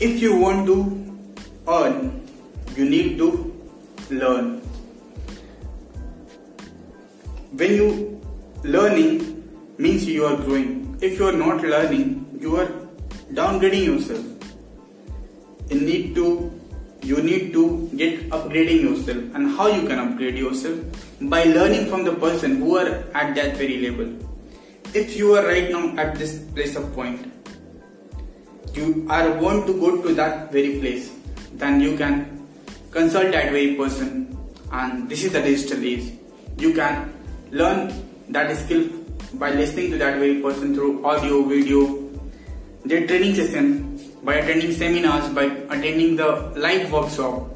if you want to earn, you need to learn. When you learning means you are growing. If you are not learning, you are downgrading yourself. You need to you need to get upgrading yourself and how you can upgrade yourself by learning from the person who are at that very level if you are right now at this place of point you are want to go to that very place. Then you can consult that very person. And this is the digital age. You can learn that skill by listening to that very person through audio video. Their training session by attending seminars, by attending the live workshop.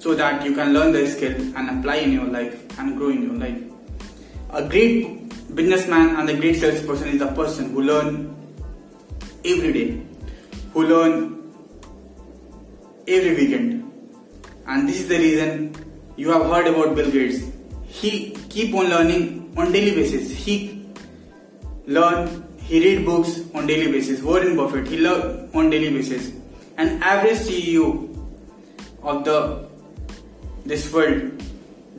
So that you can learn the skill and apply in your life and grow in your life. A great businessman and a great salesperson is the person who learn every day, who learn every weekend. And this is the reason you have heard about Bill Gates. He keep on learning on daily basis. He learn he read books on daily basis. Warren Buffett, he learn on daily basis. An average CEO of the this world,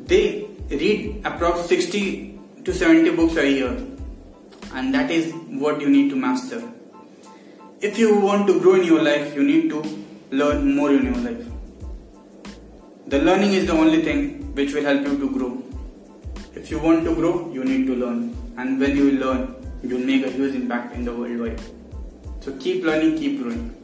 they read approx 60 to 70 books a year. And that is what you need to master. If you want to grow in your life, you need to learn more in your life. The learning is the only thing which will help you to grow. If you want to grow, you need to learn. And when you learn, you'll make a huge impact in the worldwide. So keep learning, keep growing.